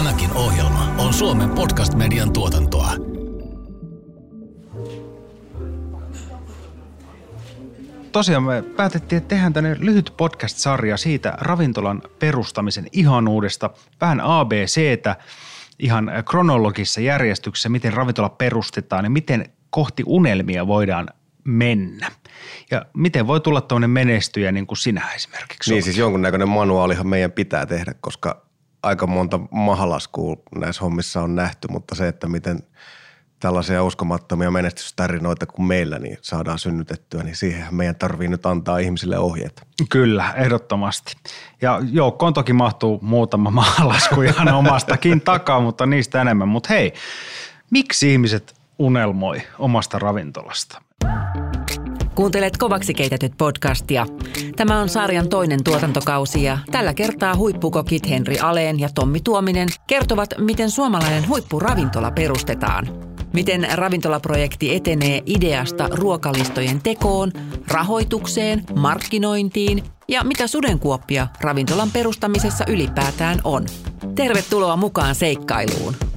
Tämäkin ohjelma on Suomen podcast-median tuotantoa. Tosiaan me päätettiin, että tehdään tänne lyhyt podcast-sarja siitä ravintolan perustamisen ihanuudesta, vähän ABCtä, ihan kronologisessa järjestyksessä, miten ravintola perustetaan ja miten kohti unelmia voidaan mennä. Ja miten voi tulla tuonne menestyjä niin kuin sinä esimerkiksi Niin olet? siis jonkunnäköinen manuaalihan meidän pitää tehdä, koska aika monta mahalaskua näissä hommissa on nähty, mutta se, että miten tällaisia uskomattomia menestystarinoita kuin meillä niin saadaan synnytettyä, niin siihen meidän tarvii nyt antaa ihmisille ohjeet. Kyllä, ehdottomasti. Ja joukkoon toki mahtuu muutama maalasku ihan omastakin takaa, mutta niistä enemmän. Mutta hei, miksi ihmiset unelmoi omasta ravintolasta? Kuuntelet kovaksi keitetyt podcastia. Tämä on sarjan toinen tuotantokausi ja tällä kertaa huippukokit Henri Aleen ja Tommi Tuominen kertovat, miten suomalainen huippuravintola perustetaan. Miten ravintolaprojekti etenee ideasta ruokalistojen tekoon, rahoitukseen, markkinointiin ja mitä sudenkuoppia ravintolan perustamisessa ylipäätään on. Tervetuloa mukaan seikkailuun.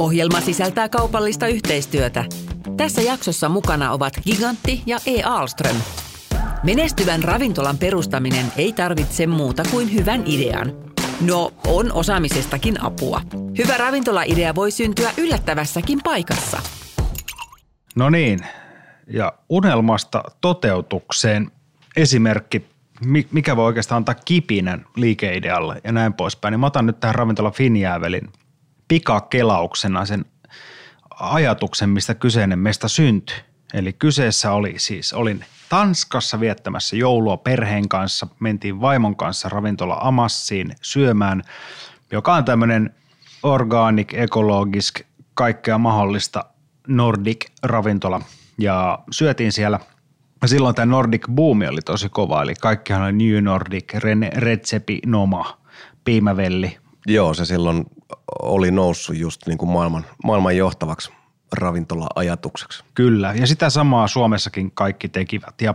Ohjelma sisältää kaupallista yhteistyötä. Tässä jaksossa mukana ovat Gigantti ja E. Alström. Menestyvän ravintolan perustaminen ei tarvitse muuta kuin hyvän idean. No, on osaamisestakin apua. Hyvä ravintolaidea voi syntyä yllättävässäkin paikassa. No niin, ja unelmasta toteutukseen esimerkki, mi- mikä voi oikeastaan antaa kipinän liikeidealle ja näin poispäin. Niin mä otan nyt tähän ravintola Finjäävelin pikakelauksena sen ajatuksen, mistä kyseinen meistä syntyi. Eli kyseessä oli siis, olin Tanskassa viettämässä joulua perheen kanssa, mentiin vaimon kanssa ravintola Amassiin syömään, joka on tämmöinen organic, ekologisk, kaikkea mahdollista Nordic ravintola. Ja syötiin siellä silloin tämä Nordic boomi oli tosi kova, eli kaikkihan oli New Nordic, Ren- Retsepi, Noma, Piimävelli. Joo, se silloin oli noussut just niin kuin maailman, maailman johtavaksi ravintola-ajatukseksi. Kyllä, ja sitä samaa Suomessakin kaikki tekivät. Ja,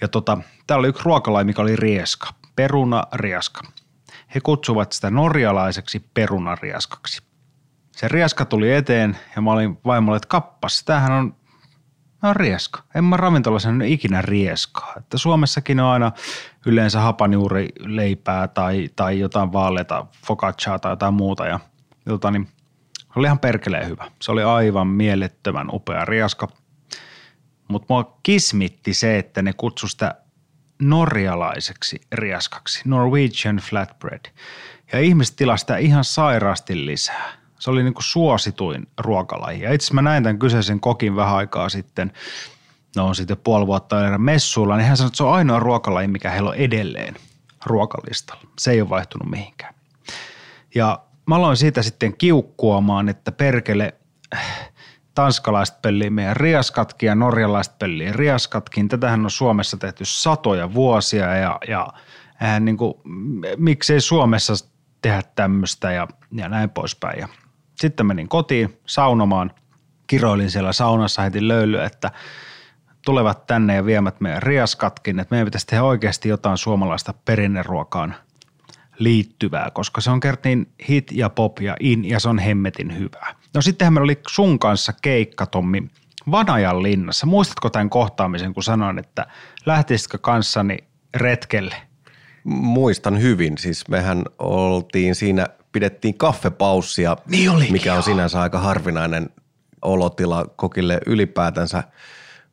ja tota, täällä oli yksi ruokalaji, mikä oli rieska, perunarieska. He kutsuvat sitä norjalaiseksi perunarieskaksi. Se rieska tuli eteen ja mä olin vaimolle, että kappas, tämähän on, no rieska. En mä ravintolassa nyt ikinä rieskaa. Että Suomessakin on aina yleensä hapanjuurileipää tai, tai jotain vaaleita, focacciaa tai jotain muuta. Ja, tota, niin, se oli ihan perkeleen hyvä. Se oli aivan mielettömän upea rieska. Mutta mua kismitti se, että ne kutsu sitä norjalaiseksi riaskaksi, Norwegian flatbread. Ja ihmiset tilasivat sitä ihan sairaasti lisää. Se oli niinku suosituin ruokalaji. Ja itse mä näin tämän kyseisen kokin vähän aikaa sitten, no on sitten puoli vuotta messuilla, niin hän sanoi, että se on ainoa ruokalaji, mikä heillä on edelleen ruokalistalla. Se ei ole vaihtunut mihinkään. Ja mä aloin siitä sitten kiukkuamaan, että perkele tanskalaiset pellii meidän riaskatkin ja norjalaiset pellii riaskatkin. Tätähän on Suomessa tehty satoja vuosia ja, ja äh, niin kuin, miksei Suomessa tehdä tämmöistä ja, ja näin poispäin. Ja sitten menin kotiin saunomaan, kiroilin siellä saunassa heti löyly, että tulevat tänne ja viemät meidän riaskatkin, että meidän pitäisi tehdä oikeasti jotain suomalaista perinneruokaan liittyvää, koska se on kert niin hit ja pop ja in ja se on hemmetin hyvää. No sittenhän meillä oli sun kanssa keikka, Tommi, Vanajan linnassa. Muistatko tämän kohtaamisen, kun sanoin, että lähtisitkö kanssani retkelle? Muistan hyvin, siis mehän oltiin siinä, pidettiin kaffepaussia, Niin olikin, mikä on sinänsä aika harvinainen olotila kokille ylipäätänsä,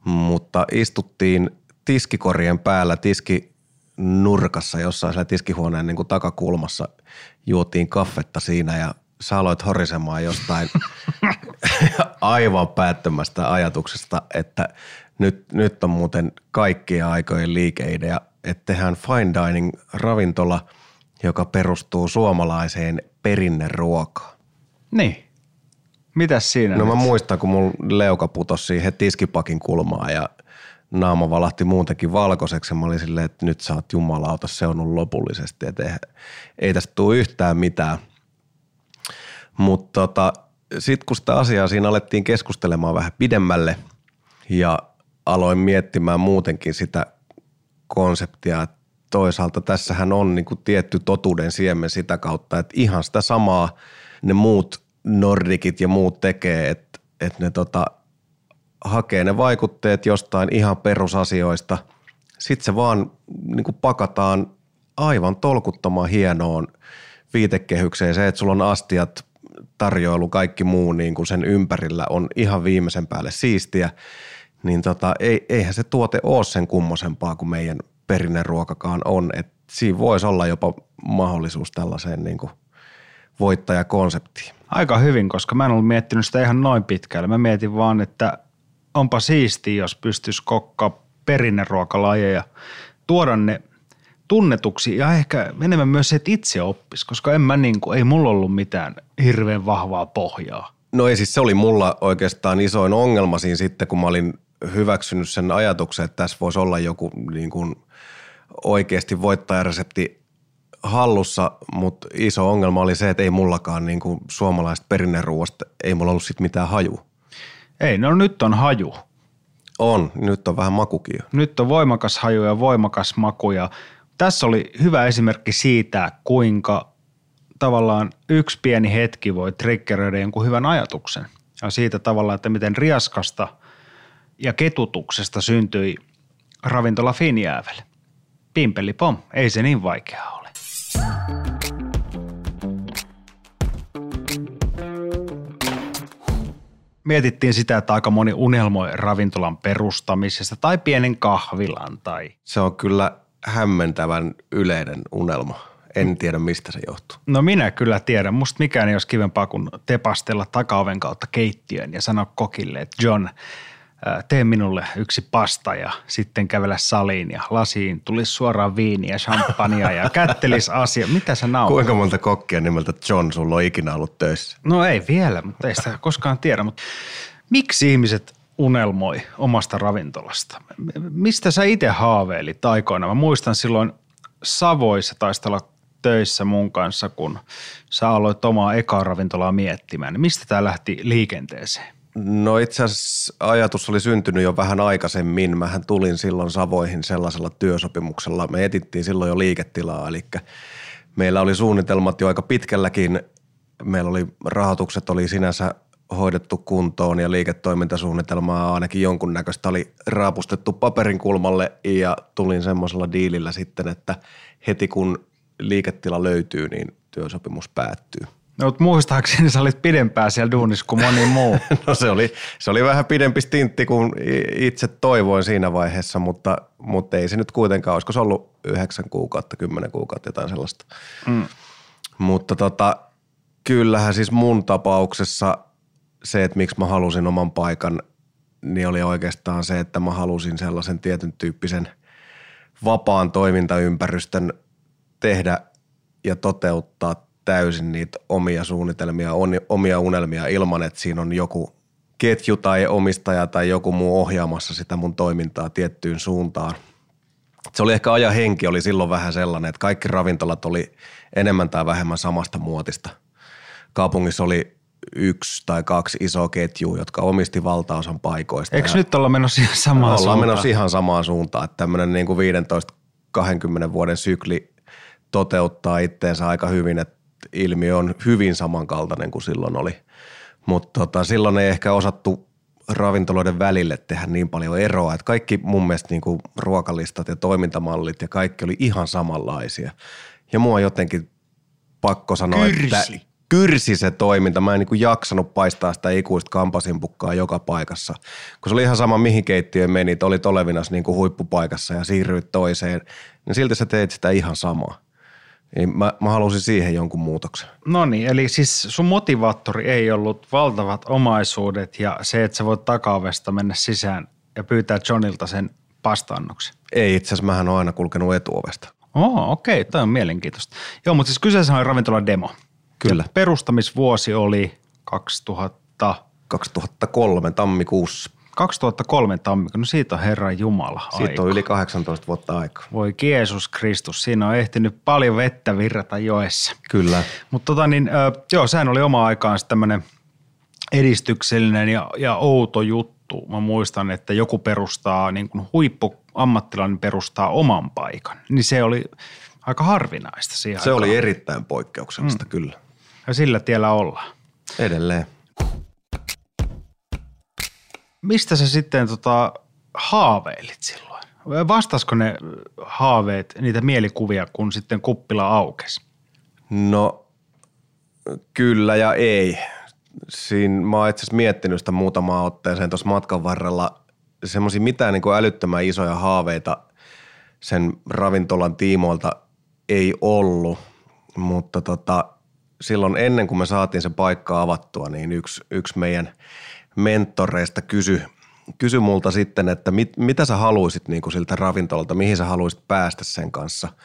mutta istuttiin tiskikorien päällä tiskinurkassa jossain siellä tiskihuoneen niin kuin takakulmassa, juotiin kaffetta siinä ja sä aloit horisemaan jostain aivan päättömästä ajatuksesta, että nyt, nyt on muuten kaikkien aikojen liikeidea, että tehdään fine dining ravintola, joka perustuu suomalaiseen perinneruokaan. Niin. Mitäs siinä No mä nyt? muistan, kun mun leuka putosi siihen tiskipakin kulmaan ja naama valahti muutenkin valkoiseksi. Mä olin silleen, että nyt sä oot jumalauta seonnut lopullisesti, että ei, ei tästä tule yhtään mitään. Mutta tota, sitten kun sitä asiaa siinä alettiin keskustelemaan vähän pidemmälle ja aloin miettimään muutenkin sitä konseptia, että toisaalta tässähän on niin kuin tietty totuuden siemen sitä kautta, että ihan sitä samaa ne muut nordikit ja muut tekee, että et ne tota, hakee ne vaikutteet jostain ihan perusasioista. Sitten se vaan niin kuin pakataan aivan tolkuttoman hienoon viitekehykseen. Se, että sulla on astiat, tarjoilu, kaikki muu niin kuin sen ympärillä on ihan viimeisen päälle siistiä, niin tota, ei, eihän se tuote ole sen kummosempaa kuin meidän perinneruokakaan on. Et siinä voisi olla jopa mahdollisuus tällaiseen niin kuin voittajakonseptiin. Aika hyvin, koska mä en ollut miettinyt sitä ihan noin pitkälle. Mä mietin vaan, että onpa siistiä, jos pystyisi kokkaa perinneruokalajeja, tuoda ne tunnetuksi ja ehkä enemmän myös se, että itse oppisi, koska en mä niin kuin, ei mulla ollut mitään hirveän vahvaa pohjaa. No ei siis se oli mulla oikeastaan isoin ongelma siinä sitten, kun mä olin hyväksynyt sen ajatuksen, että tässä voisi olla joku niin kuin oikeasti voittajaresepti hallussa, mutta iso ongelma oli se, että ei mullakaan niin kuin suomalaista perinneruoasta, ei mulla ollut sitten mitään haju. Ei, no nyt on haju. On, nyt on vähän makukin jo. Nyt on voimakas haju ja voimakas maku ja tässä oli hyvä esimerkki siitä, kuinka tavallaan yksi pieni hetki voi triggeröidä jonkun hyvän ajatuksen. Ja siitä tavallaan, että miten riaskasta ja ketutuksesta syntyi ravintola Finjäävel. Pimpeli pom, ei se niin vaikeaa ole. Mietittiin sitä, että aika moni unelmoi ravintolan perustamisesta tai pienen kahvilan tai... Se on kyllä hämmentävän yleinen unelma. En tiedä, mistä se johtuu. No minä kyllä tiedän. Musta mikään ei olisi kivempaa kuin tepastella takaoven kautta keittiön ja sanoa kokille, että John, tee minulle yksi pasta ja sitten kävellä saliin ja lasiin tulisi suoraan viiniä, champagnea ja kättelis asia. Mitä sä naurat? Kuinka monta kokkia nimeltä John sulla on ikinä ollut töissä? No ei vielä, mutta ei sitä koskaan tiedä. Mutta miksi ihmiset unelmoi omasta ravintolasta? Mistä sä itse haaveilit aikoina? Mä muistan silloin Savoissa taistella töissä mun kanssa, kun sä aloit omaa ekaa ravintolaa miettimään. Mistä tämä lähti liikenteeseen? No itse asiassa ajatus oli syntynyt jo vähän aikaisemmin. Mähän tulin silloin Savoihin sellaisella työsopimuksella. Me etittiin silloin jo liiketilaa, eli meillä oli suunnitelmat jo aika pitkälläkin. Meillä oli rahoitukset oli sinänsä hoidettu kuntoon ja liiketoimintasuunnitelmaa ainakin jonkunnäköistä oli raapustettu paperin kulmalle ja tulin semmoisella diilillä sitten, että heti kun liiketila löytyy, niin työsopimus päättyy. No, mutta muistaakseni sä olit pidempään siellä duunissa kuin moni muu. no se oli, se oli vähän pidempi stintti kuin itse toivoin siinä vaiheessa, mutta, mutta ei se nyt kuitenkaan, olisiko se ollut yhdeksän kuukautta, kymmenen kuukautta, jotain sellaista. Mm. Mutta tota, kyllähän siis mun tapauksessa se, että miksi mä halusin oman paikan, niin oli oikeastaan se, että mä halusin sellaisen tietyn tyyppisen vapaan toimintaympäristön tehdä ja toteuttaa täysin niitä omia suunnitelmia, omia unelmia ilman, että siinä on joku ketju tai omistaja tai joku muu ohjaamassa sitä mun toimintaa tiettyyn suuntaan. Se oli ehkä ajan henki oli silloin vähän sellainen, että kaikki ravintolat oli enemmän tai vähemmän samasta muotista. Kaupungissa oli yksi tai kaksi isoa ketjua, jotka omisti valtaosan paikoista. Eikö nyt olla menossa ihan samaan ollaan suuntaan? menossa ihan samaan suuntaan, että tämmöinen niin kuin 15-20 vuoden sykli toteuttaa itteensä aika hyvin, että ilmiö on hyvin samankaltainen kuin silloin oli. Mutta tota, silloin ei ehkä osattu ravintoloiden välille tehdä niin paljon eroa, että kaikki mun mielestä niin kuin ruokalistat ja toimintamallit ja kaikki oli ihan samanlaisia. Ja mua jotenkin pakko sanoa, Kyrsi. että kyrsi se toiminta. Mä en niin kuin jaksanut paistaa sitä ikuista kampasimpukkaa joka paikassa. Kun se oli ihan sama, mihin keittiöön menit, olit olevinas niin kuin huippupaikassa ja siirryit toiseen, niin silti sä teet sitä ihan samaa. Niin mä, mä halusin siihen jonkun muutoksen. No niin, eli siis sun motivaattori ei ollut valtavat omaisuudet ja se, että sä voit takaovesta mennä sisään ja pyytää Johnilta sen pastannoksen. Ei itse asiassa, mähän on aina kulkenut etuovesta. Oh, okei, okay, tämä on mielenkiintoista. Joo, mutta siis kyseessä oli ravintola demo. Kyllä. Ja perustamisvuosi oli 2000, 2003 tammikuussa. 2003 tammikuussa. No siitä on Herran Jumala Siitä aika. on yli 18 vuotta aikaa. Voi Jeesus Kristus, siinä on ehtinyt paljon vettä virrata joessa. Kyllä. Mutta tota niin, joo, sehän oli oma aikaan tämmöinen edistyksellinen ja, ja outo juttu. Mä muistan, että joku perustaa, niin kuin huippuammattilainen perustaa oman paikan. Niin se oli aika harvinaista siihen Se aikaan. oli erittäin poikkeuksellista, mm. kyllä. Ja sillä tiellä ollaan. Edelleen. Mistä sä sitten tota, haaveilit silloin? Vastasko ne haaveet, niitä mielikuvia, kun sitten kuppila aukesi? No kyllä ja ei. Siinä mä oon itse asiassa miettinyt sitä muutamaa otteeseen tuossa matkan varrella. Semmoisia mitään niin kuin älyttömän isoja haaveita sen ravintolan tiimoilta ei ollut, mutta tota, silloin ennen kuin me saatiin se paikka avattua, niin yksi, yksi meidän mentoreista kysyi kysy multa sitten, että mit, mitä sä haluaisit niin kuin siltä ravintolalta, mihin sä haluaisit päästä sen kanssa –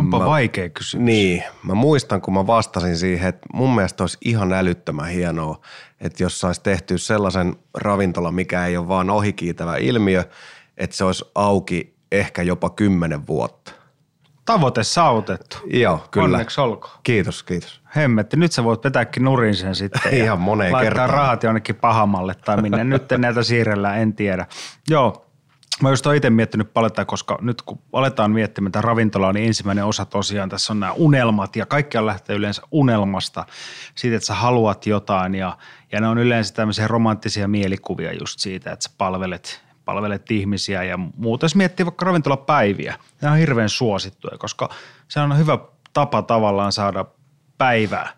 Onpa mä, vaikea kysymys. Niin, mä muistan, kun mä vastasin siihen, että mun mielestä olisi ihan älyttömän hienoa, että jos saisi tehty sellaisen ravintola, mikä ei ole vaan ohikiitävä ilmiö, että se olisi auki ehkä jopa kymmenen vuotta. Tavoite saavutettu. Joo, kyllä. Onneksi olkoon. Kiitos, kiitos. Hemmetti, nyt sä voit vetääkin nurin sen sitten. Ihan moneen laittaa kertaan. rahat jonnekin pahamalle tai minne. nyt näitä siirrellään, en tiedä. Joo, Mä just itse miettinyt paljon, koska nyt kun aletaan miettimään tätä ravintolaa, niin ensimmäinen osa tosiaan tässä on nämä unelmat ja kaikki lähtee yleensä unelmasta, siitä, että sä haluat jotain ja, ja ne on yleensä tämmöisiä romanttisia mielikuvia just siitä, että sä palvelet, palvelet ihmisiä ja muuta. Jos miettii vaikka ravintolapäiviä, ne on hirveän suosittuja, koska se on hyvä tapa tavallaan saada päivää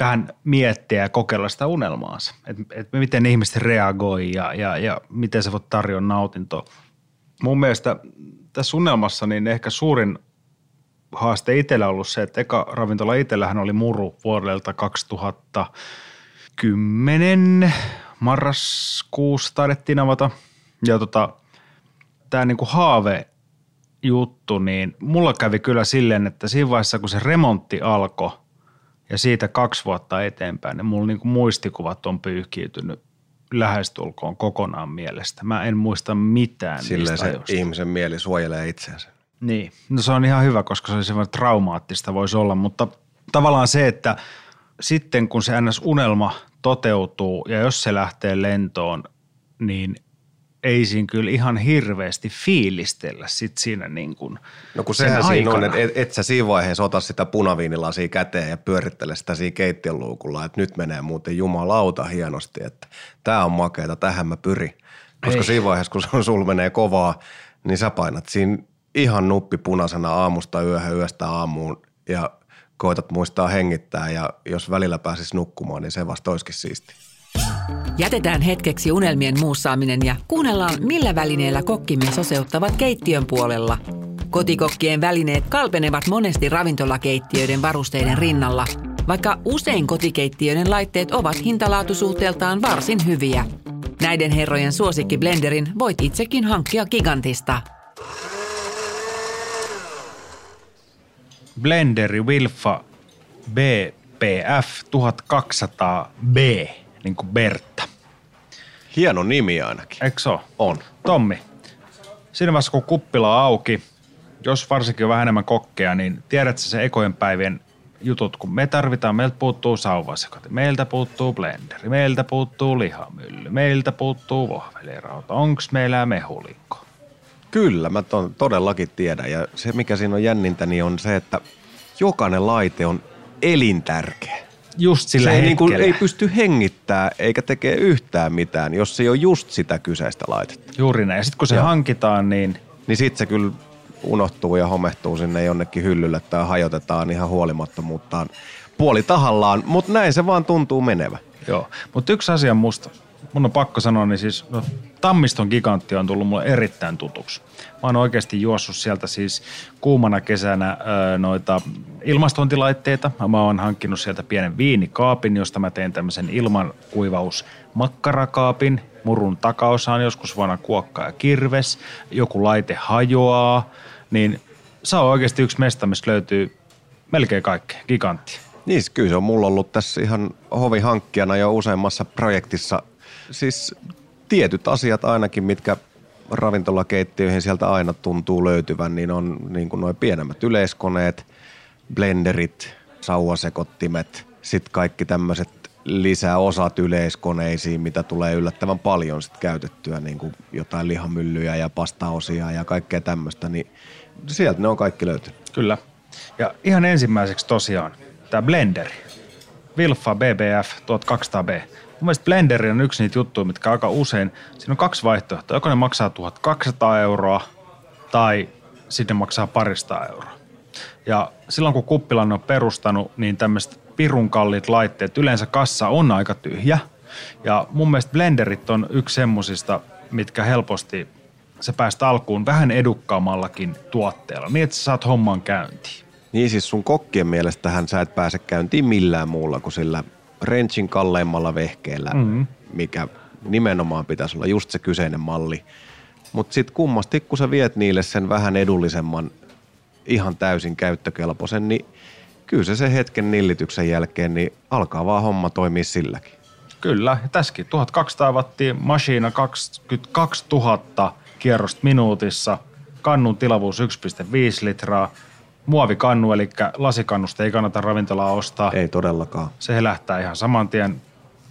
vähän miettiä ja kokeilla sitä unelmaansa, että et miten ihmiset reagoi ja, ja, ja miten se voi tarjota nautintoa. Mun mielestä tässä unelmassa niin ehkä suurin haaste itsellä on ollut se, että eka ravintola itsellähän oli muru vuodelta 2010 marraskuussa taidettiin avata. Ja tota, tämä niinku haave juttu, niin mulla kävi kyllä silleen, että siinä vaiheessa kun se remontti alkoi – ja siitä kaksi vuotta eteenpäin, niin mulla niin kuin muistikuvat on pyyhkiytynyt lähestulkoon kokonaan mielestä. Mä en muista mitään Silleen niistä se ajoista. ihmisen mieli suojelee itseänsä. Niin, no se on ihan hyvä, koska se on semmoinen traumaattista voisi olla, mutta tavallaan se, että sitten kun se NS-unelma toteutuu ja jos se lähtee lentoon, niin ei siinä kyllä ihan hirveästi fiilistellä sit siinä niin kuin No kun sehän siinä on, aikana. että et, et sä siinä vaiheessa ota sitä punaviinilasia käteen ja pyörittele sitä siinä keittiön luukulla, että nyt menee muuten jumalauta hienosti, että tämä on makeeta, tähän mä pyrin. Koska Ei. siinä vaiheessa, kun sun- sul menee kovaa, niin sä painat siinä ihan nuppi punaisena aamusta yöhön, yöstä aamuun ja koitat muistaa hengittää ja jos välillä pääsis nukkumaan, niin se vasta olisikin siisti. Jätetään hetkeksi unelmien muussaaminen ja kuunnellaan, millä välineillä kokkimme soseuttavat keittiön puolella. Kotikokkien välineet kalpenevat monesti ravintolakeittiöiden varusteiden rinnalla, vaikka usein kotikeittiöiden laitteet ovat hintalaatusuhteeltaan varsin hyviä. Näiden herrojen suosikkiblenderin voit itsekin hankkia gigantista. Blenderi Wilfa BPF 1200B, niin kuin Bertta. Hieno nimi ainakin. Eikö se ole? On. Tommi, siinä vaiheessa kun kuppila on auki, jos varsinkin on vähän enemmän kokkeja, niin tiedätkö se ekojen päivien jutut, kun me tarvitaan, meiltä puuttuu sauvasekoti, meiltä puuttuu blenderi, meiltä puuttuu lihamylly, meiltä puuttuu vohvelirauta, onks meillä mehulikko? Kyllä, mä ton, todellakin tiedän. Ja se, mikä siinä on jännintä, niin on se, että jokainen laite on elintärkeä. Just sillä se ei, niin kuin, ei pysty hengittää eikä tekee yhtään mitään, jos se ei ole just sitä kyseistä laitetta. Juuri näin. Ja sitten kun se Joo. hankitaan, niin Niin sit se kyllä unohtuu ja homehtuu sinne jonnekin hyllylle tai hajotetaan ihan huolimattomuuttaan puoli tahallaan, mutta näin se vaan tuntuu menevä. Joo, mutta yksi asia musta, mun on pakko sanoa, niin siis no, Tammiston gigantti on tullut mulle erittäin tutuksi. Mä oon oikeasti juossut sieltä siis kuumana kesänä ö, noita ilmastointilaitteita. Mä oon hankkinut sieltä pienen viinikaapin, josta mä teen tämmöisen ilmankuivaus makkarakaapin. Murun takaosaan joskus vuonna kuokka ja kirves. Joku laite hajoaa. Niin se on oikeasti yksi mesta, missä löytyy melkein kaikkea. Gigantti. Niin, kyllä se on mulla ollut tässä ihan hovihankkijana jo useammassa projektissa. Siis tietyt asiat ainakin, mitkä ravintolakeittiöihin sieltä aina tuntuu löytyvän, niin on niin kuin noin pienemmät yleiskoneet, blenderit, sauvasekottimet, sitten kaikki tämmöiset lisäosat yleiskoneisiin, mitä tulee yllättävän paljon sit käytettyä, niin kuin jotain lihamyllyjä ja pastaosia ja kaikkea tämmöistä, niin sieltä ne on kaikki löytynyt. Kyllä. Ja ihan ensimmäiseksi tosiaan tämä blenderi. Wilfa BBF 1200B. Mun mielestä blenderi on yksi niitä juttuja, mitkä aika usein, siinä on kaksi vaihtoehtoa. Joko ne maksaa 1200 euroa tai sitten maksaa parista euroa. Ja silloin kun kuppilan on perustanut, niin tämmöiset pirun kalliit laitteet, yleensä kassa on aika tyhjä. Ja mun mielestä blenderit on yksi semmosista, mitkä helposti se päästä alkuun vähän edukkaammallakin tuotteella, niin että sä saat homman käyntiin. Niin siis sun kokkien mielestähän sä et pääse käyntiin millään muulla kuin sillä Renchin kalleimmalla vehkeellä, mm-hmm. mikä nimenomaan pitäisi olla just se kyseinen malli. Mutta sitten kummasti, kun sä viet niille sen vähän edullisemman, ihan täysin käyttökelpoisen, niin kyllä se sen hetken nillityksen jälkeen, niin alkaa vaan homma toimia silläkin. Kyllä, tässäkin 1200 wattia, masiina 22 000 kierrosta minuutissa, kannun tilavuus 1,5 litraa, muovikannu, eli lasikannusta ei kannata ravintolaa ostaa. Ei todellakaan. Se lähtää ihan saman tien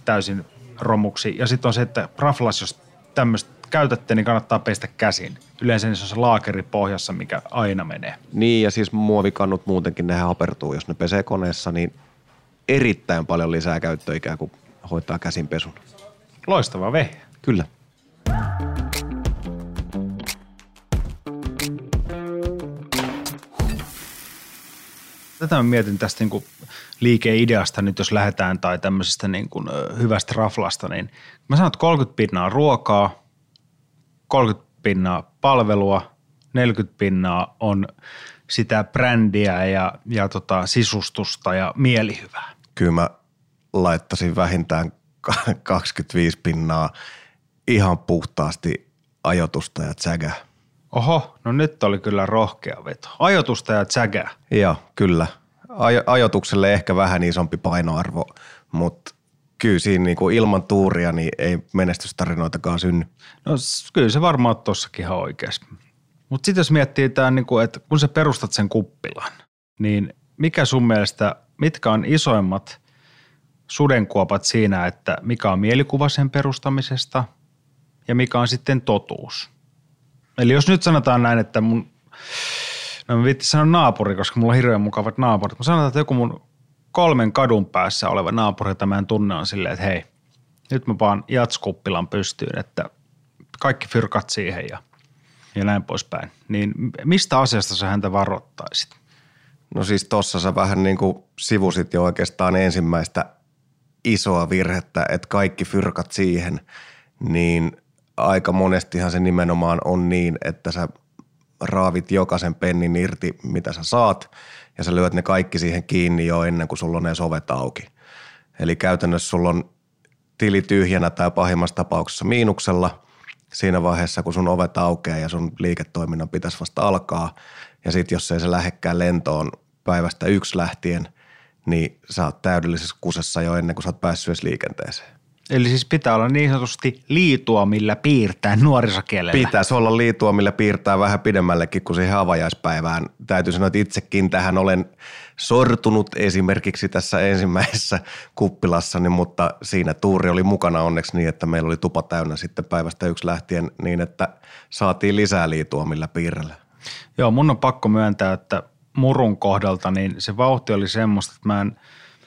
täysin romuksi. Ja sitten on se, että raflas, jos tämmöistä käytätte, niin kannattaa pestä käsin. Yleensä se on se laakeri pohjassa, mikä aina menee. Niin, ja siis muovikannut muutenkin, nehän hapertuu. Jos ne pesee koneessa, niin erittäin paljon lisää käyttöikää, kun hoitaa käsinpesun. Loistava vehe. Kyllä. Tätä mä mietin tästä niin kuin liikeideasta nyt, jos lähdetään tai tämmöisestä niin kuin hyvästä raflasta, niin mä sanon, että 30 pinnaa ruokaa, 30 pinnaa palvelua, 40 pinnaa on sitä brändiä ja, ja tota, sisustusta ja mielihyvää. Kyllä mä laittaisin vähintään 25 pinnaa ihan puhtaasti ajotusta ja tsägää. Oho, no nyt oli kyllä rohkea veto. Ajotusta ja tsägää. Joo, kyllä. Aj- ajotukselle ehkä vähän isompi painoarvo, mutta kyllä siinä niin kuin ilman tuuria niin ei menestystarinoitakaan synny. No kyllä se varmaan on tossakin ihan oikeassa. Mutta sitten jos miettii tämän, niin kuin, että kun sä perustat sen kuppilan, niin mikä sun mielestä, mitkä on isoimmat sudenkuopat siinä, että mikä on mielikuva sen perustamisesta ja mikä on sitten totuus? Eli jos nyt sanotaan näin, että mun, no mä vittin sanoa naapuri, koska mulla on hirveän mukavat naapurit. Mä sanotaan, että joku mun kolmen kadun päässä oleva naapuri, jota mä en tunne, on silleen, että hei, nyt mä vaan jatskuppilan pystyyn, että kaikki fyrkat siihen ja, ja näin poispäin. Niin mistä asiasta sä häntä varoittaisit? No siis tossa sä vähän niin kuin sivusit jo oikeastaan ensimmäistä isoa virhettä, että kaikki fyrkat siihen, niin aika monestihan se nimenomaan on niin, että sä raavit jokaisen pennin irti, mitä sä saat, ja sä lyöt ne kaikki siihen kiinni jo ennen kuin sulla on ne sovet auki. Eli käytännössä sulla on tili tyhjänä tai pahimmassa tapauksessa miinuksella siinä vaiheessa, kun sun ovet aukeaa ja sun liiketoiminnan pitäisi vasta alkaa. Ja sitten jos ei se lähekkään lentoon päivästä yksi lähtien, niin sä oot täydellisessä kusessa jo ennen kuin sä oot päässyt edes liikenteeseen. Eli siis pitää olla niin sanotusti liitua, millä piirtää nuorisokielellä. Pitäisi olla liitua, millä piirtää vähän pidemmällekin kuin siihen avajaispäivään. Täytyy sanoa, että itsekin tähän olen sortunut esimerkiksi tässä ensimmäisessä kuppilassani, mutta siinä tuuri oli mukana onneksi niin, että meillä oli tupa täynnä sitten päivästä yksi lähtien niin, että saatiin lisää liitua millä piirrellä. Joo, mun on pakko myöntää, että murun kohdalta niin se vauhti oli semmoista, että mä en –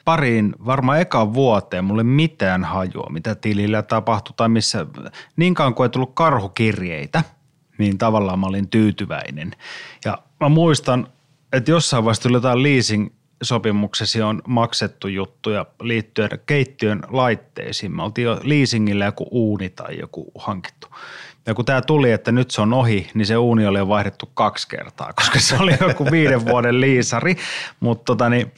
pariin, varmaan ekaan vuoteen, mulle mitään hajua, mitä tilillä tapahtui tai missä, niin kauan kuin ei tullut karhukirjeitä, niin tavallaan mä olin tyytyväinen. Ja mä muistan, että jossain vaiheessa tuli jotain leasing sopimuksesi on maksettu juttuja liittyen keittiön laitteisiin. Me oltiin jo leasingillä joku uuni tai joku hankittu. Ja kun tämä tuli, että nyt se on ohi, niin se uuni oli jo vaihdettu kaksi kertaa, koska se oli joku viiden vuoden liisari. Mutta tota, niin,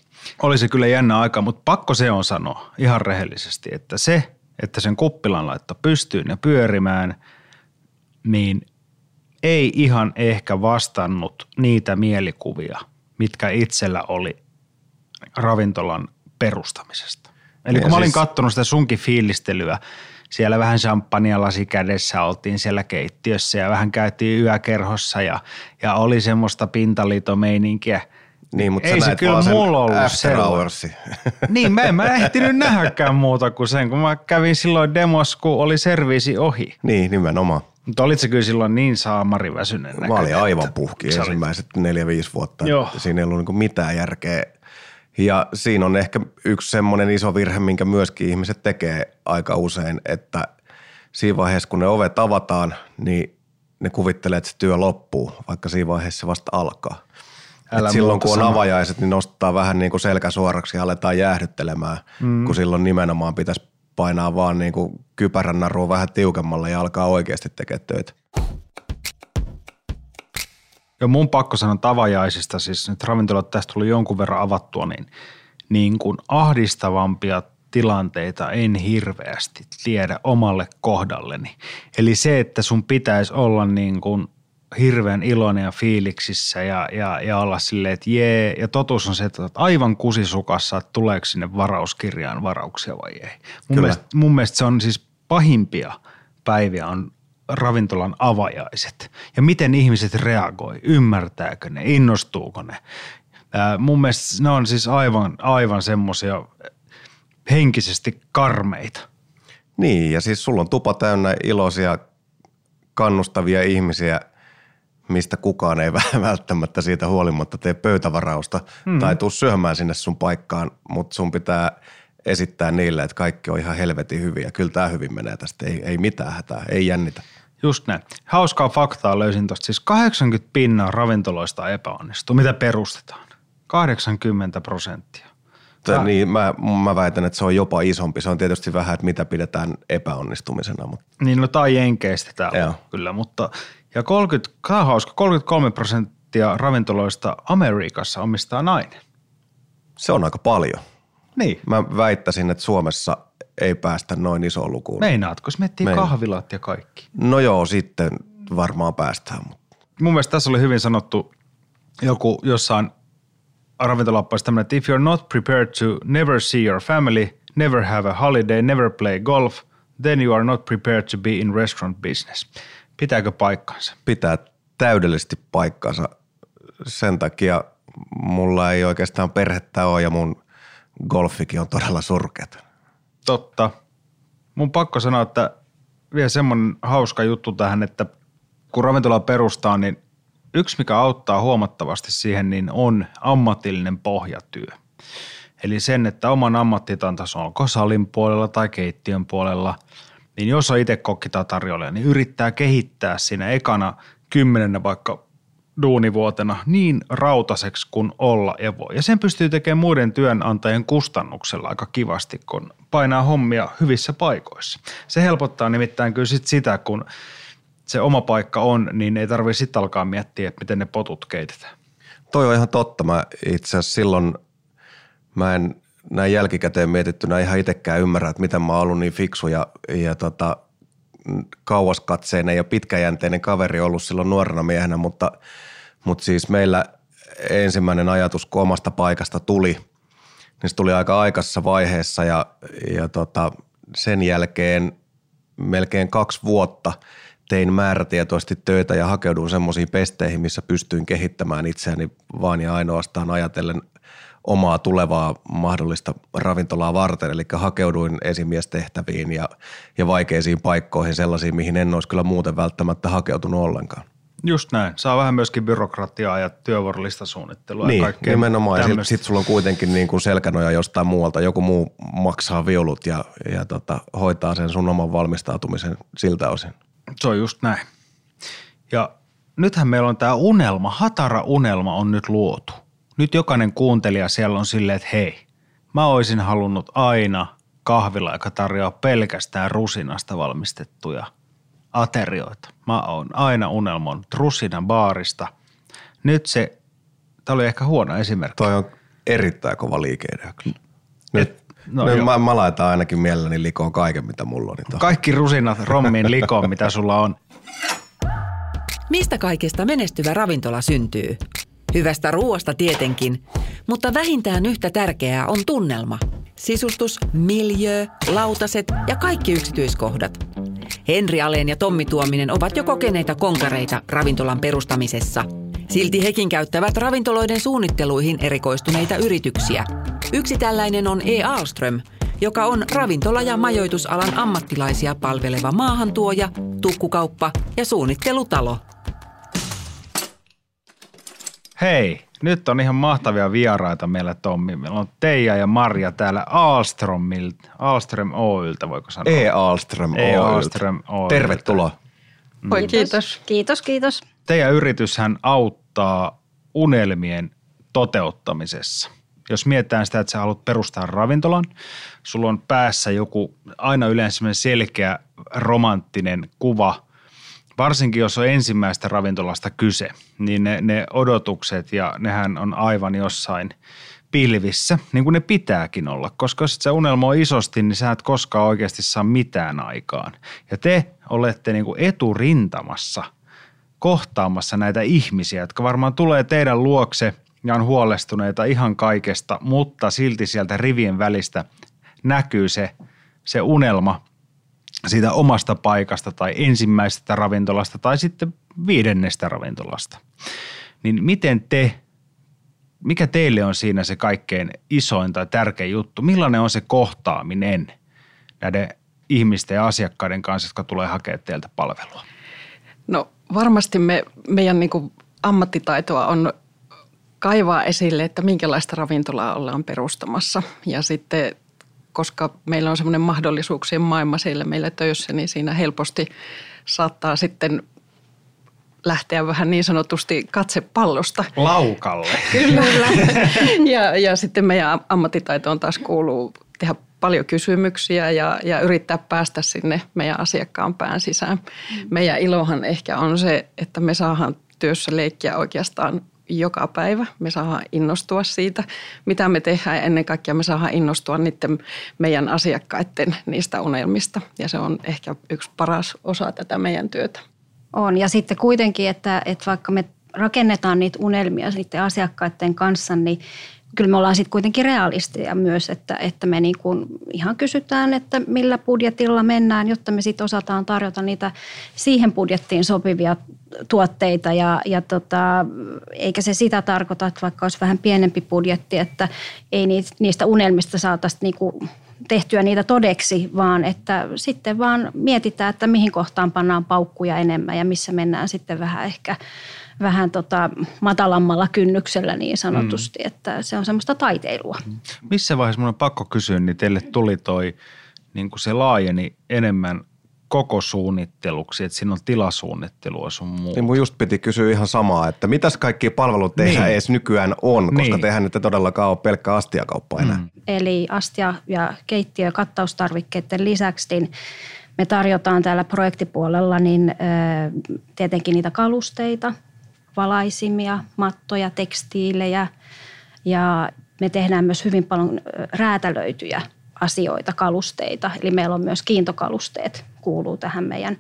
oli se kyllä jännä aika, mutta pakko se on sanoa ihan rehellisesti, että se, että sen kuppilan laitto pystyyn ja pyörimään, niin ei ihan ehkä vastannut niitä mielikuvia, mitkä itsellä oli ravintolan perustamisesta. Eli kun ja mä olin siis... katsonut sitä sunkin fiilistelyä, siellä vähän champagnea lasi kädessä oltiin siellä keittiössä ja vähän käytiin yökerhossa ja, ja oli semmoista pintaliitomeininkiä – niin, mutta Ei se kyllä mulla ollut after Niin, mä en mä ehtinyt nähdäkään muuta kuin sen, kun mä kävin silloin demos, kun oli serviisi ohi. Niin, nimenomaan. Mutta olit se kyllä silloin niin saamari väsyneen Mä olin aivan puhki ensimmäiset neljä, viisi vuotta. Joo. Siinä ei ollut niinku mitään järkeä, Ja siinä on ehkä yksi semmoinen iso virhe, minkä myöskin ihmiset tekee aika usein, että siinä vaiheessa kun ne ovet avataan, niin ne kuvittelee, että se työ loppuu, vaikka siinä vaiheessa se vasta alkaa. Älä silloin kun on sanoa. avajaiset, niin nostaa vähän niin kuin selkä suoraksi ja aletaan jäähdyttelemään, mm. kun silloin nimenomaan pitäisi painaa vaan niin kuin kypärän narua vähän tiukemmalle ja alkaa oikeasti tekemään töitä. Ja mun pakko sanoa tavajaisista, siis nyt ravintolat tästä tuli jonkun verran avattua, niin, niin kuin ahdistavampia tilanteita en hirveästi tiedä omalle kohdalleni. Eli se, että sun pitäisi olla niin kuin hirveän iloinen ja fiiliksissä ja, ja, ja olla silleen, että jee. Ja totuus on se, että olet aivan kusisukassa, että tuleeko sinne varauskirjaan varauksia vai ei. Mun, mielestä, mun mielestä se on siis pahimpia päiviä on ravintolan avajaiset ja miten ihmiset reagoi, ymmärtääkö ne, innostuuko ne. Ää, mun mielestä ne on siis aivan, aivan semmoisia henkisesti karmeita. Niin, ja siis sulla on tupa täynnä iloisia, kannustavia ihmisiä, mistä kukaan ei välttämättä siitä huolimatta tee pöytävarausta mm. tai tuu syömään sinne sun paikkaan, mutta sun pitää esittää niille, että kaikki on ihan helvetin hyviä. Kyllä tämä hyvin menee tästä, ei, ei mitään hätää, ei jännitä. Just näin. Hauskaa faktaa löysin tuosta. Siis 80 pinnaa ravintoloista epäonnistuu. Mitä perustetaan? 80 prosenttia. Tää- niin, mä, mä väitän, että se on jopa isompi. Se on tietysti vähän, että mitä pidetään epäonnistumisena, mutta Niin no tai jenkeistä täällä Joo. kyllä, mutta ja 30, tää on hauska, 33 prosenttia ravintoloista Amerikassa omistaa nainen. se on aika paljon. Niin. Mä väittäisin, että Suomessa ei päästä noin isoon lukuun. Meinaatko, jos miettii Meinaan. kahvilat ja kaikki. No joo, sitten varmaan päästään, mutta Mun mielestä tässä oli hyvin sanottu joku jossain ravintolappaissa tämmöinen, että if you're not prepared to never see your family, never have a holiday, never play golf, then you are not prepared to be in restaurant business. Pitääkö paikkansa? pitää täydellisesti paikkansa. Sen takia mulla ei oikeastaan perhettä ole ja mun golfikin on todella surkeata. Totta. Mun pakko sanoa, että vielä semmoinen hauska juttu tähän, että kun ravintola perustaa, niin yksi mikä auttaa huomattavasti siihen, niin on ammatillinen pohjatyö. Eli sen, että oman ammattitason onko salin puolella tai keittiön puolella, niin jos on itse kokki tai tarjoilija, niin yrittää kehittää siinä ekana kymmenenä vaikka duunivuotena niin rautaseksi kuin olla ja voi. Ja sen pystyy tekemään muiden työnantajien kustannuksella aika kivasti, kun painaa hommia hyvissä paikoissa. Se helpottaa nimittäin kyllä sit sitä, kun se oma paikka on, niin ei tarvitse sitten alkaa miettiä, että miten ne potut keitetään. Toi on ihan totta. Mä itse asiassa silloin, mä en näin jälkikäteen mietittynä ihan itsekään ymmärrä, että miten mä oon ollut niin fiksu ja, ja tota, kauaskatseinen ja pitkäjänteinen kaveri ollut silloin nuorena miehenä, mutta, mutta siis meillä ensimmäinen ajatus, kun omasta paikasta tuli, niin se tuli aika aikaisessa vaiheessa ja, ja tota, sen jälkeen melkein kaksi vuotta tein määrätietoisesti töitä ja hakeuduin semmoisiin pesteihin, missä pystyin kehittämään itseäni vaan ja ainoastaan ajatellen omaa tulevaa mahdollista ravintolaa varten. Eli hakeuduin esimiestehtäviin ja, ja vaikeisiin paikkoihin sellaisiin, mihin en olisi kyllä muuten välttämättä hakeutunut ollenkaan. Just näin. Saa vähän myöskin byrokratiaa ja työvuorolistasuunnittelua ja Niin, kaikkea nimenomaan. Ja sitten sit sulla on kuitenkin niin kuin selkänoja jostain muualta. Joku muu maksaa viulut ja, ja tota, hoitaa sen sun oman valmistautumisen siltä osin. Se on just näin. Ja nythän meillä on tämä unelma, hatara unelma on nyt luotu. Nyt jokainen kuuntelija siellä on silleen, että hei, mä oisin halunnut aina kahvila, joka tarjoaa pelkästään rusinasta valmistettuja aterioita. Mä oon aina unelmoinut rusinan baarista. Nyt se, tämä oli ehkä huono esimerkki. Toi on erittäin kova liikeidea kyllä. Nyt, no no joo. mä, mä laitan ainakin mielelläni likoon kaiken, mitä mulla on. Niin. Kaikki rusinat rommiin likoon, mitä sulla on. Mistä kaikesta menestyvä ravintola syntyy? Hyvästä ruoasta tietenkin, mutta vähintään yhtä tärkeää on tunnelma. Sisustus, miljö, lautaset ja kaikki yksityiskohdat. Henri Aleen ja Tommi Tuominen ovat jo kokeneita konkareita ravintolan perustamisessa. Silti hekin käyttävät ravintoloiden suunnitteluihin erikoistuneita yrityksiä. Yksi tällainen on E. Alström, joka on ravintola- ja majoitusalan ammattilaisia palveleva maahantuoja, tukkukauppa ja suunnittelutalo. Hei, Nyt on ihan mahtavia vieraita meillä, Tommi. Meillä on Teija ja Marja täällä Alströmiltä, Alström Oyltä, voiko sanoa? E. Alström E. Oyltä. Alström Oyltä. Tervetuloa. Oi, kiitos. Kiitos, kiitos. Teidän yrityshän auttaa unelmien toteuttamisessa. Jos mietitään sitä, että sä haluat perustaa ravintolan, sulla on päässä joku aina yleensä selkeä romanttinen kuva, varsinkin jos on ensimmäistä ravintolasta kyse, niin ne, ne odotukset ja nehän on aivan jossain pilvissä, niin kuin ne pitääkin olla, koska jos sä unelmoi isosti, niin sä et koskaan oikeasti saa mitään aikaan. Ja te olette niin kuin eturintamassa kohtaamassa näitä ihmisiä, jotka varmaan tulee teidän luokse ja on huolestuneita ihan kaikesta, mutta silti sieltä rivien välistä näkyy se, se unelma siitä omasta paikasta tai ensimmäisestä ravintolasta tai sitten viidennestä ravintolasta. Niin miten te, mikä teille on siinä se kaikkein isoin tai tärkein juttu? Millainen on se kohtaaminen näiden ihmisten ja asiakkaiden kanssa, jotka tulee hakemaan teiltä palvelua? No varmasti me, meidän niin ammattitaitoa on kaivaa esille, että minkälaista ravintolaa ollaan perustamassa. Ja sitten koska meillä on semmoinen mahdollisuuksien maailma siellä meillä töissä, niin siinä helposti saattaa sitten lähteä vähän niin sanotusti katsepallosta. Laukalle. Kyllä. ja, ja sitten meidän ammattitaitoon taas kuuluu tehdä paljon kysymyksiä ja, ja yrittää päästä sinne meidän asiakkaan pään sisään. Meidän ilohan ehkä on se, että me saadaan työssä leikkiä oikeastaan joka päivä. Me saadaan innostua siitä, mitä me tehdään ennen kaikkea me saadaan innostua niiden meidän asiakkaiden niistä unelmista. Ja se on ehkä yksi paras osa tätä meidän työtä. On ja sitten kuitenkin, että, että vaikka me rakennetaan niitä unelmia niiden asiakkaiden kanssa, niin kyllä me ollaan sitten kuitenkin realisteja myös, että, että me niin kuin ihan kysytään, että millä budjetilla mennään, jotta me sitten osataan tarjota niitä siihen budjettiin sopivia tuotteita. Ja, ja tota, eikä se sitä tarkoita, että vaikka olisi vähän pienempi budjetti, että ei niistä unelmista saataisiin niinku tehtyä niitä todeksi, vaan että sitten vaan mietitään, että mihin kohtaan pannaan paukkuja enemmän ja missä mennään sitten vähän ehkä vähän tota matalammalla kynnyksellä niin sanotusti, mm. että se on semmoista taiteilua. Missä vaiheessa mun on pakko kysyä, niin teille tuli toi, niin kuin se laajeni enemmän koko suunnitteluksi, että siinä on tilasuunnittelua sun muuta. Niin mun just piti kysyä ihan samaa, että mitäs kaikki palvelut teillä niin. edes nykyään on, koska niin. tehän nyt todellakaan ole pelkkä astiakauppa enää. Mm. Eli astia- ja keittiö- ja kattaustarvikkeiden lisäksi niin me tarjotaan täällä projektipuolella niin tietenkin niitä kalusteita, valaisimia, mattoja, tekstiilejä ja me tehdään myös hyvin paljon räätälöityjä asioita, kalusteita. Eli meillä on myös kiintokalusteet kuuluu tähän meidän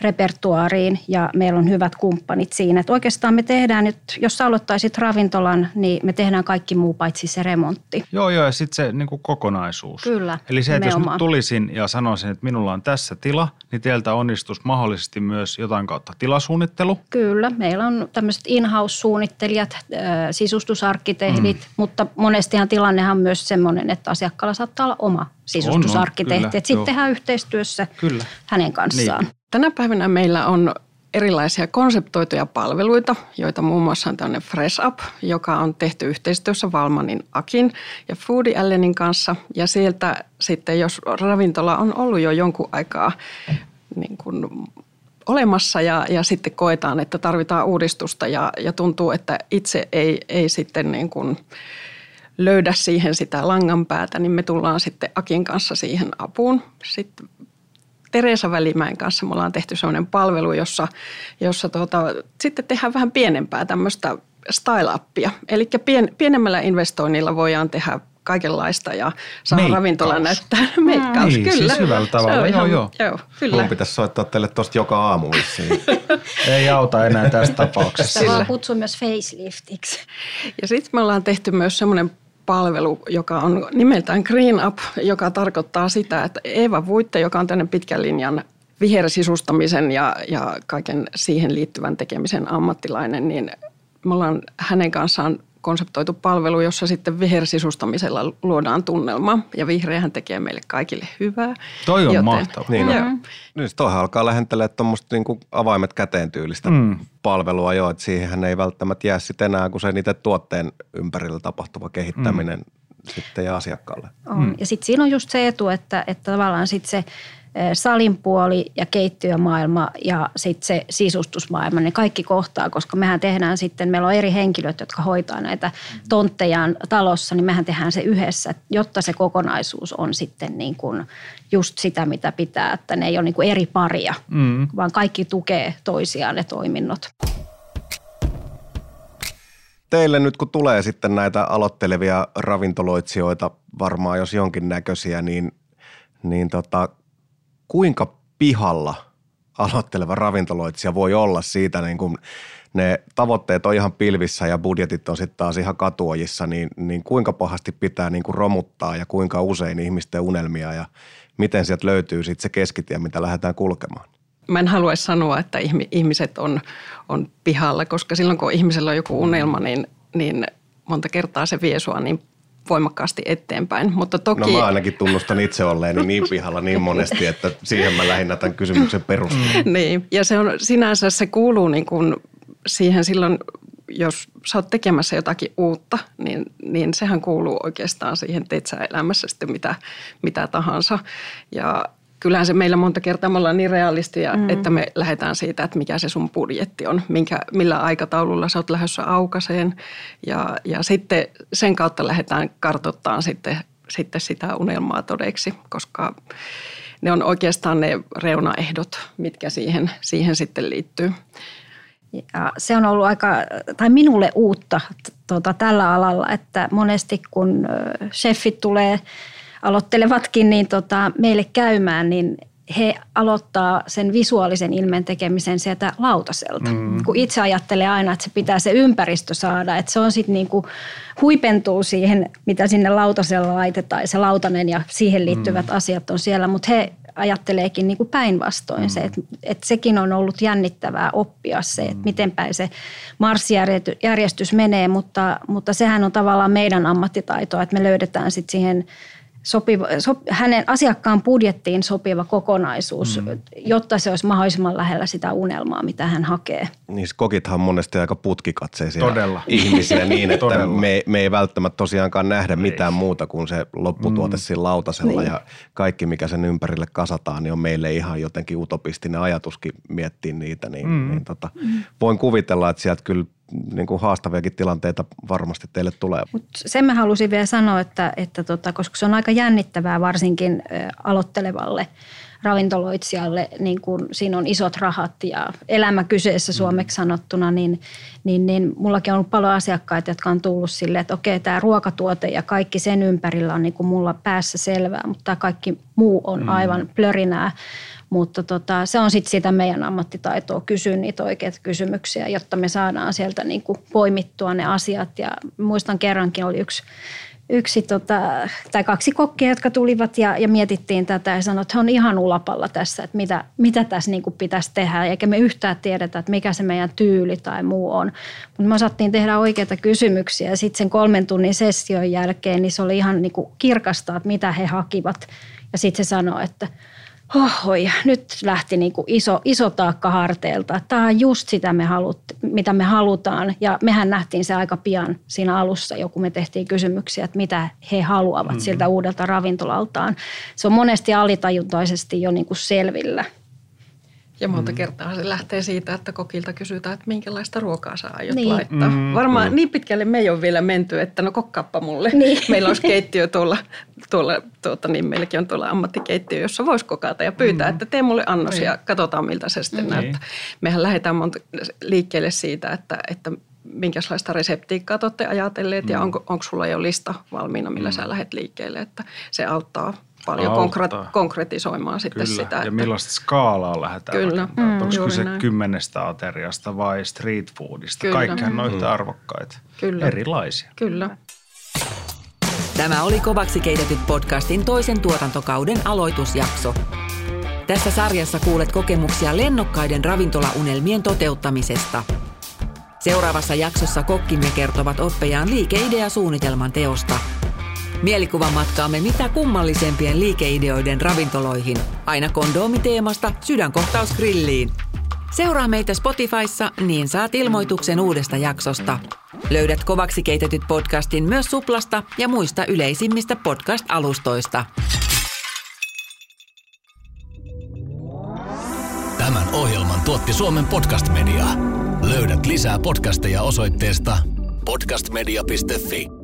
repertuaariin ja meillä on hyvät kumppanit siinä. Että oikeastaan me tehdään nyt, jos sä aloittaisit ravintolan, niin me tehdään kaikki muu paitsi se remontti. Joo, joo ja sitten se niin kuin kokonaisuus. Kyllä, Eli se, että jos nyt tulisin ja sanoisin, että minulla on tässä tila, niin teiltä onnistus mahdollisesti myös jotain kautta tilasuunnittelu. Kyllä, meillä on tämmöiset in-house-suunnittelijat, sisustusarkkitehdit, mm. mutta monestihan tilannehan on myös semmoinen, että asiakkaalla saattaa olla oma sisustusarkkitehti. Sitten tehdään yhteistyössä kyllä. hänen kanssaan. Niin. Tänä päivänä meillä on erilaisia konseptoituja palveluita, joita muun muassa on tämmöinen Fresh Up, joka on tehty yhteistyössä Valmanin Akin ja Foodi Allenin kanssa. Ja sieltä sitten, jos ravintola on ollut jo jonkun aikaa niin kuin olemassa ja, ja sitten koetaan, että tarvitaan uudistusta ja, ja tuntuu, että itse ei, ei sitten niin kuin löydä siihen sitä langan päätä, niin me tullaan sitten Akin kanssa siihen apuun. Sitten Teresa Välimäen kanssa me ollaan tehty sellainen palvelu, jossa, jossa tuota, sitten tehdään vähän pienempää tämmöistä style-appia. Eli pien, pienemmällä investoinnilla voidaan tehdä kaikenlaista ja saa ravintola näyttää. Meikkaus, niin, kyllä. Siis hyvällä tavalla, joo, joo. joo kyllä. Mun pitäisi soittaa teille tosta joka aamu Ei auta enää tässä tapauksessa. Se kutsua myös faceliftiksi. Ja sitten me ollaan tehty myös semmoinen palvelu, joka on nimeltään Green Up, joka tarkoittaa sitä, että Eeva Vuitte, joka on tänne pitkän linjan vihersisustamisen ja, ja kaiken siihen liittyvän tekemisen ammattilainen, niin me ollaan hänen kanssaan konseptoitu palvelu, jossa sitten vihersisustamisella luodaan tunnelma. Ja vihreähän tekee meille kaikille hyvää. Toi on mahtavaa. Niin Joo. on. Nyt tuohon alkaa lähentelee tuommoista niinku avaimet käteen tyylistä mm. palvelua jo, että siihen ei välttämättä jää sitten enää kuin se niiden tuotteen ympärillä tapahtuva kehittäminen mm. sitten ja asiakkaalle. On. Ja sitten siinä on just se etu, että, että tavallaan sitten se salin puoli ja keittiömaailma ja sitten se sisustusmaailma, ne kaikki kohtaa, koska mehän tehdään sitten, meillä on eri henkilöt, jotka hoitaa näitä tonttejaan talossa, niin mehän tehdään se yhdessä, jotta se kokonaisuus on sitten niin kuin just sitä, mitä pitää, että ne ei ole niin kuin eri paria, mm. vaan kaikki tukee toisiaan ne toiminnot. Teille nyt kun tulee sitten näitä aloittelevia ravintoloitsijoita, varmaan jos jonkinnäköisiä, niin, niin tota, kuinka pihalla aloitteleva ravintoloitsija voi olla siitä, niin kun ne tavoitteet on ihan pilvissä ja budjetit on sitten taas ihan katuojissa, niin, niin kuinka pahasti pitää niin kuin romuttaa ja kuinka usein ihmisten unelmia ja miten sieltä löytyy sitten se keskitie, mitä lähdetään kulkemaan? Mä en haluaisi sanoa, että ihmi- ihmiset on, on pihalla, koska silloin kun ihmisellä on joku unelma, niin, niin monta kertaa se vie sua niin voimakkaasti eteenpäin. Mutta toki... No mä ainakin tunnustan itse olleeni niin pihalla niin monesti, että siihen mä lähinnä tämän kysymyksen perustan. Niin, ja se on sinänsä se kuuluu niin kuin siihen silloin, jos sä oot tekemässä jotakin uutta, niin, niin sehän kuuluu oikeastaan siihen, teet sä elämässä sitten mitä, mitä tahansa. Ja kyllähän se meillä monta kertaa me ollaan niin realistia, mm. että me lähdetään siitä, että mikä se sun budjetti on, minkä, millä aikataululla sä oot lähdössä aukaseen. Ja, ja sitten sen kautta lähdetään kartoittamaan sitten, sitten sitä unelmaa todeksi, koska ne on oikeastaan ne reunaehdot, mitkä siihen, siihen sitten liittyy. Ja se on ollut aika, tai minulle uutta tuota, tällä alalla, että monesti kun ö, chefit tulee, aloittelevatkin niin tota, meille käymään, niin he aloittaa sen visuaalisen ilmeen tekemisen sieltä lautaselta. Mm. Kun itse ajattelee aina, että se pitää se ympäristö saada, että se on sitten niinku huipentuu siihen, mitä sinne lautasella laitetaan, se lautanen ja siihen liittyvät mm. asiat on siellä, mutta he ajatteleekin niin kuin päinvastoin mm. se, että, että sekin on ollut jännittävää oppia se, että miten päin se marssijärjestys menee, mutta, mutta sehän on tavallaan meidän ammattitaitoa, että me löydetään sitten siihen sopiva, sop, hänen asiakkaan budjettiin sopiva kokonaisuus, mm. jotta se olisi mahdollisimman lähellä sitä unelmaa, mitä hän hakee. Niin kokithan on monesti aika putkikatseisia Todella. ihmisiä niin, että Todella. me, me ei välttämättä tosiaankaan nähdä mitään muuta kuin se lopputuote mm. siinä lautasella Niin. ja kaikki mikä sen ympärille kasataan, niin on meille ihan jotenkin utopistinen ajatuskin miettiä niitä, niin, mm. niin tota, mm. voin kuvitella, että sieltä kyllä niin kuin haastaviakin tilanteita varmasti teille tulee. Mut sen mä halusin vielä sanoa, että, että tota, koska se on aika jännittävää varsinkin aloittelevalle ravintoloitsijalle, niin kun siinä on isot rahat ja elämä kyseessä suomeksi sanottuna, niin, niin, niin mullakin on ollut paljon asiakkaita, jotka on tullut silleen, että okei, tämä ruokatuote ja kaikki sen ympärillä on niin kuin mulla päässä selvää, mutta tämä kaikki muu on aivan plörinää. Mutta tota, se on sitten sitä meidän ammattitaitoa kysyä niitä oikeita kysymyksiä, jotta me saadaan sieltä niin kuin poimittua ne asiat. Ja muistan kerrankin oli yksi, yksi tota, tai kaksi kokkia, jotka tulivat ja, ja mietittiin tätä ja sanoivat, että he on ihan ulapalla tässä, että mitä, mitä tässä niin kuin pitäisi tehdä. Eikä me yhtään tiedetä, että mikä se meidän tyyli tai muu on. Mutta me osattiin tehdä oikeita kysymyksiä ja sitten sen kolmen tunnin session jälkeen niin se oli ihan niin kuin kirkastaa, että mitä he hakivat. Ja sitten se sanoi, että Oho, nyt lähti niin kuin iso, iso taakka harteilta. Tämä on just sitä, me halut, mitä me halutaan. Ja mehän nähtiin se aika pian siinä alussa, jo kun me tehtiin kysymyksiä, että mitä he haluavat mm-hmm. siltä uudelta ravintolaltaan. Se on monesti alitajuntaisesti jo niin kuin selvillä. Ja monta mm. kertaa se lähtee siitä, että kokilta kysytään, että minkälaista ruokaa sä aiot Niin. laittaa. Mm. Varmaan mm. niin pitkälle me ei ole vielä menty, että no kokkaappa mulle. Niin. Meillä olisi keittiö tuolla, tuolla tuota, niin meilläkin on tuolla ammattikeittiö, jossa voisi kokata ja pyytää, mm. että tee mulle annos ja katsotaan miltä se sitten mm. näyttää. Mehän lähdetään monta, liikkeelle siitä, että, että minkälaista reseptiikkaa te olette ajatelleet mm. ja onko, onko sulla jo lista valmiina, millä mm. sä lähdet liikkeelle, että se auttaa paljon konkre- konkretisoimaan sitten Kyllä, sitä. ja että- millaista skaalaa lähdetään Kyllä. rakentamaan. Mm, Onko kyse näin. kymmenestä ateriasta vai street foodista? Kyllä. Kaikkihan on yhtä arvokkaita. Kyllä. Erilaisia. Kyllä. Tämä oli Kovaksi keitetty podcastin toisen tuotantokauden aloitusjakso. Tässä sarjassa kuulet kokemuksia lennokkaiden ravintolaunelmien toteuttamisesta. Seuraavassa jaksossa kokkimme kertovat oppejaan liikeidea-suunnitelman teosta. Mielikuvamatkaamme mitä kummallisempien liikeideoiden ravintoloihin, aina kondoomiteemasta sydänkohtausgrilliin. Seuraa meitä Spotifyssa, niin saat ilmoituksen uudesta jaksosta. Löydät kovaksi keitetyt podcastin myös Suplasta ja muista yleisimmistä podcast-alustoista. Tämän ohjelman tuotti Suomen Podcast Media. Löydät lisää podcasteja osoitteesta podcastmedia.fi.